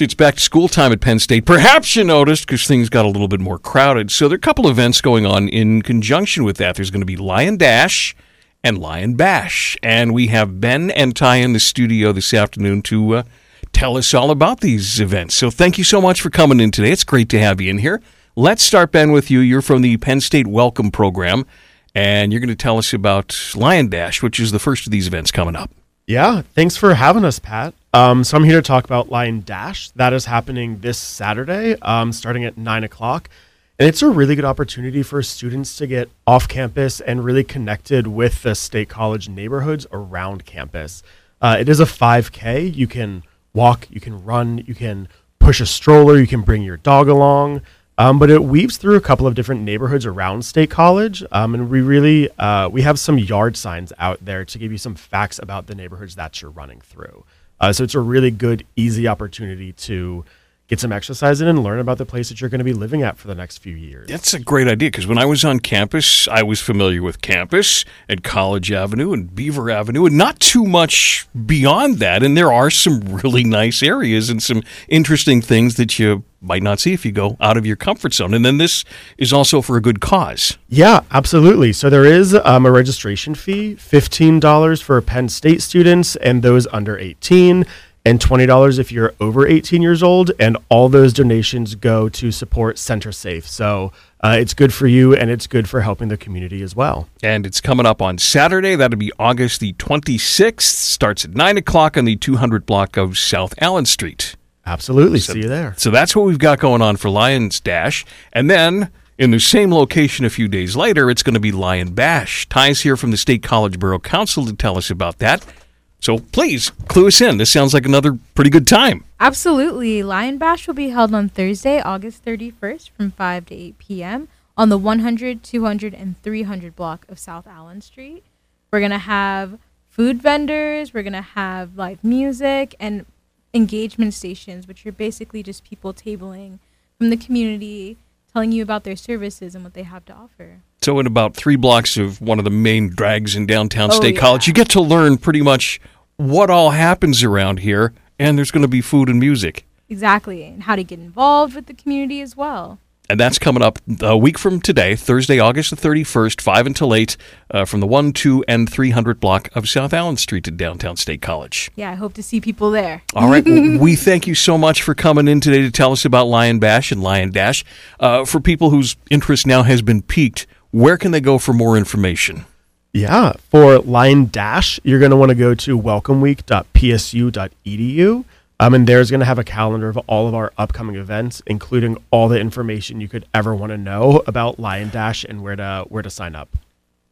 See, it's back to school time at Penn State. Perhaps you noticed because things got a little bit more crowded. So there are a couple events going on in conjunction with that. There's going to be Lion Dash and Lion Bash. And we have Ben and Ty in the studio this afternoon to uh, tell us all about these events. So thank you so much for coming in today. It's great to have you in here. Let's start, Ben, with you. You're from the Penn State Welcome Program, and you're going to tell us about Lion Dash, which is the first of these events coming up. Yeah, thanks for having us, Pat. Um, so I'm here to talk about Lion Dash. That is happening this Saturday, um, starting at nine o'clock, and it's a really good opportunity for students to get off campus and really connected with the State College neighborhoods around campus. Uh, it is a 5K. You can walk, you can run, you can push a stroller, you can bring your dog along. Um, but it weaves through a couple of different neighborhoods around State College, um, and we really uh, we have some yard signs out there to give you some facts about the neighborhoods that you're running through. Uh, so it's a really good, easy opportunity to get some exercise in and learn about the place that you're going to be living at for the next few years. That's a great idea because when I was on campus, I was familiar with campus and College Avenue and Beaver Avenue, and not too much beyond that. And there are some really nice areas and some interesting things that you might not see if you go out of your comfort zone. And then this is also for a good cause. Yeah, absolutely. So there is um, a registration fee $15 for Penn State students and those under 18 and $20 if you're over 18 years old. And all those donations go to support Centre Safe. So uh, it's good for you and it's good for helping the community as well. And it's coming up on Saturday. That'll be August the 26th. Starts at 9 o'clock on the 200 block of South Allen Street. Absolutely. So, See you there. So that's what we've got going on for Lions Dash. And then in the same location a few days later, it's going to be Lion Bash. Ty's here from the State College Borough Council to tell us about that. So please clue us in. This sounds like another pretty good time. Absolutely. Lion Bash will be held on Thursday, August 31st from 5 to 8 p.m. on the 100, 200, and 300 block of South Allen Street. We're going to have food vendors, we're going to have live music, and engagement stations, which are basically just people tabling from the community telling you about their services and what they have to offer. So, in about three blocks of one of the main drags in downtown Oh, State yeah. College, you get to learn pretty much what all happens around here, and there's going to be food and music. Exactly. And how to get involved with the community as well. And that's coming up a week from today, Thursday, August the 31st, 5 until 8, uh, from the 1, 2, and 300 block of South Allen Street in downtown State College. Yeah, I hope to see people there. All right. well, we thank you so much for coming in today to tell us about Lion Bash and Lion Dash. Uh, for people whose interest now has been piqued, where can they go for more information? Yeah, for Lion Dash, you're going to want to go to welcomeweek.psu.edu. Um, and there's going to have a calendar of all of our upcoming events, including all the information you could ever want to know about Lion Dash and where to where to sign up.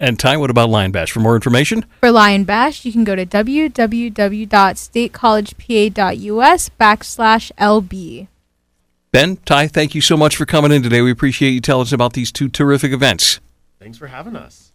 And Ty, what about Lion Bash? For more information? For Lion Bash, you can go to www.statecollegepa.us backslash LB. Ben, Ty, thank you so much for coming in today. We appreciate you telling us about these two terrific events. Thanks for having us.